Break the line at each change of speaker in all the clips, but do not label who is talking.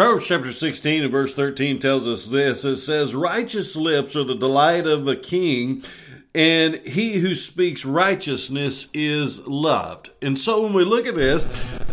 Proverbs chapter 16 and verse 13 tells us this. It says, Righteous lips are the delight of a king, and he who speaks righteousness is loved. And so when we look at this,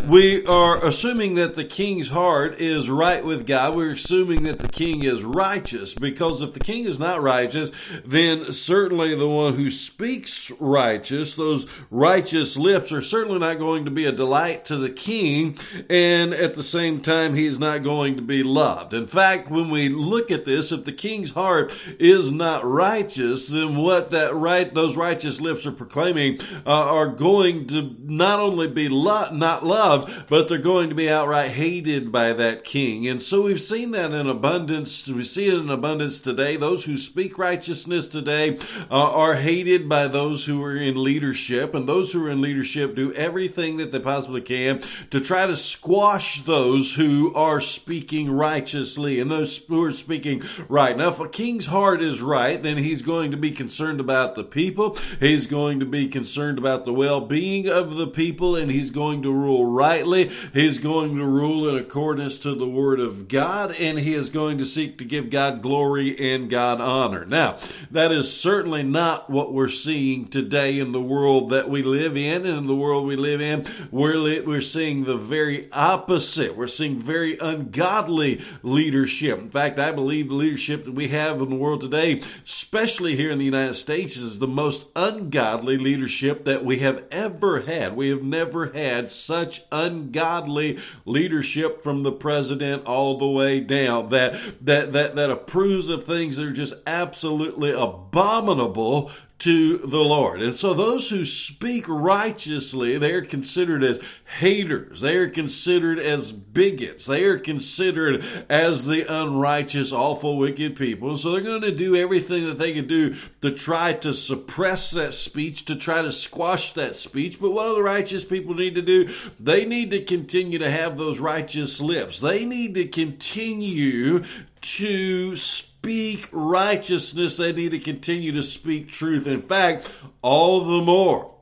we are assuming that the king's heart is right with God. We're assuming that the king is righteous because if the king is not righteous, then certainly the one who speaks righteous, those righteous lips are certainly not going to be a delight to the king. And at the same time, he's not going to be loved. In fact, when we look at this, if the king's heart is not righteous, then what that right, those righteous lips are proclaiming uh, are going to not only be lo- not loved, but they're going to be outright hated by that king. And so we've seen that in abundance. We see it in abundance today. Those who speak righteousness today uh, are hated by those who are in leadership, and those who are in leadership do everything that they possibly can to try to squash those who are speaking righteously and those who are speaking right. Now, if a king's heart is right, then he's going to be concerned about the people. He's going to be concerned about the well being of the people, and he's going to rule rightly. He's going to rule in accordance to the word of God, and he is going to seek to give God glory and God honor. Now, that is certainly not what we're seeing today in the world that we live in, and in the world we live in, we're, we're seeing the very opposite. We're seeing very ungodly leadership. In fact, I believe the leadership that we have in the world today, especially here in the United States, is the most ungodly leadership that we have ever had. We have never had such ungodly leadership from the president all the way down. That that that that approves of things that are just absolutely abominable to the Lord. And so those who speak righteously, they are considered as haters. They are considered as bigots. They are considered as the unrighteous, awful, wicked people. So they're going to do everything that they can do to try to suppress that speech, to try to squash that speech. But what do the righteous people need to do? They need to continue to have those righteous lips. They need to continue to speak righteousness, they need to continue to speak truth. In fact, all the more.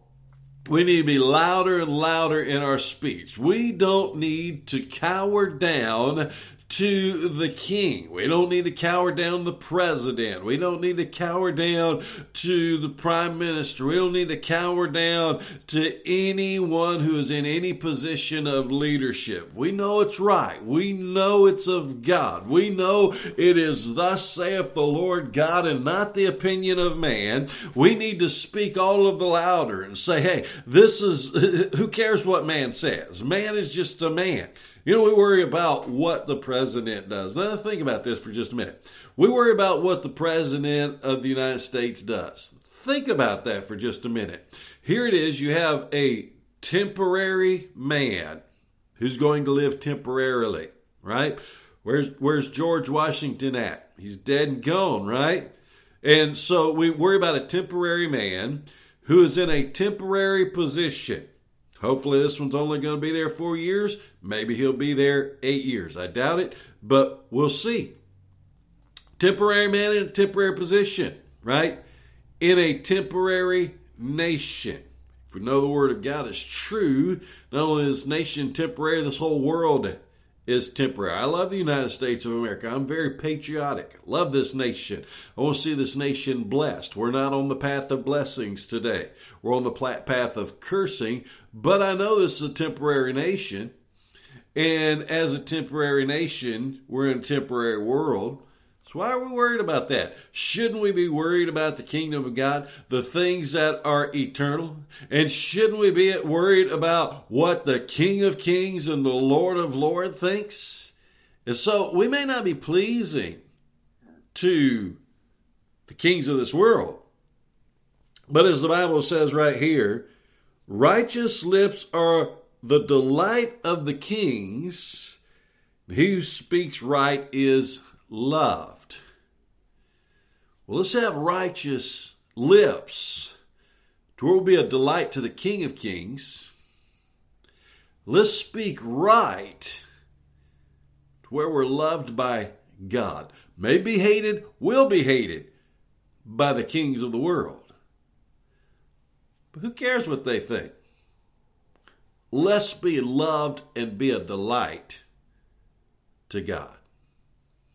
We need to be louder and louder in our speech. We don't need to cower down to the king. We don't need to cower down the president. We don't need to cower down to the prime minister. We don't need to cower down to anyone who is in any position of leadership. We know it's right. We know it's of God. We know it is thus saith the Lord God and not the opinion of man. We need to speak all of the louder and say, hey, this is, who cares what man says? Man is just a man. You know, we worry about what the president does. Now, think about this for just a minute. We worry about what the president of the United States does. Think about that for just a minute. Here it is you have a temporary man who's going to live temporarily, right? Where's, where's George Washington at? He's dead and gone, right? And so we worry about a temporary man who is in a temporary position. Hopefully, this one's only going to be there four years. Maybe he'll be there eight years. I doubt it, but we'll see. Temporary man in a temporary position, right? In a temporary nation. If we know the word of God is true, not only is nation temporary, this whole world is temporary. I love the United States of America. I'm very patriotic. Love this nation. I want to see this nation blessed. We're not on the path of blessings today. We're on the path of cursing, but I know this is a temporary nation. And as a temporary nation, we're in a temporary world. Why are we worried about that? Shouldn't we be worried about the kingdom of God, the things that are eternal? And shouldn't we be worried about what the King of Kings and the Lord of Lords thinks? And so we may not be pleasing to the kings of this world. But as the Bible says right here, righteous lips are the delight of the kings. He who speaks right is loved. Well, let's have righteous lips to where will be a delight to the King of Kings. Let's speak right to where we're loved by God. May be hated, will be hated by the kings of the world. But who cares what they think? Let's be loved and be a delight to God.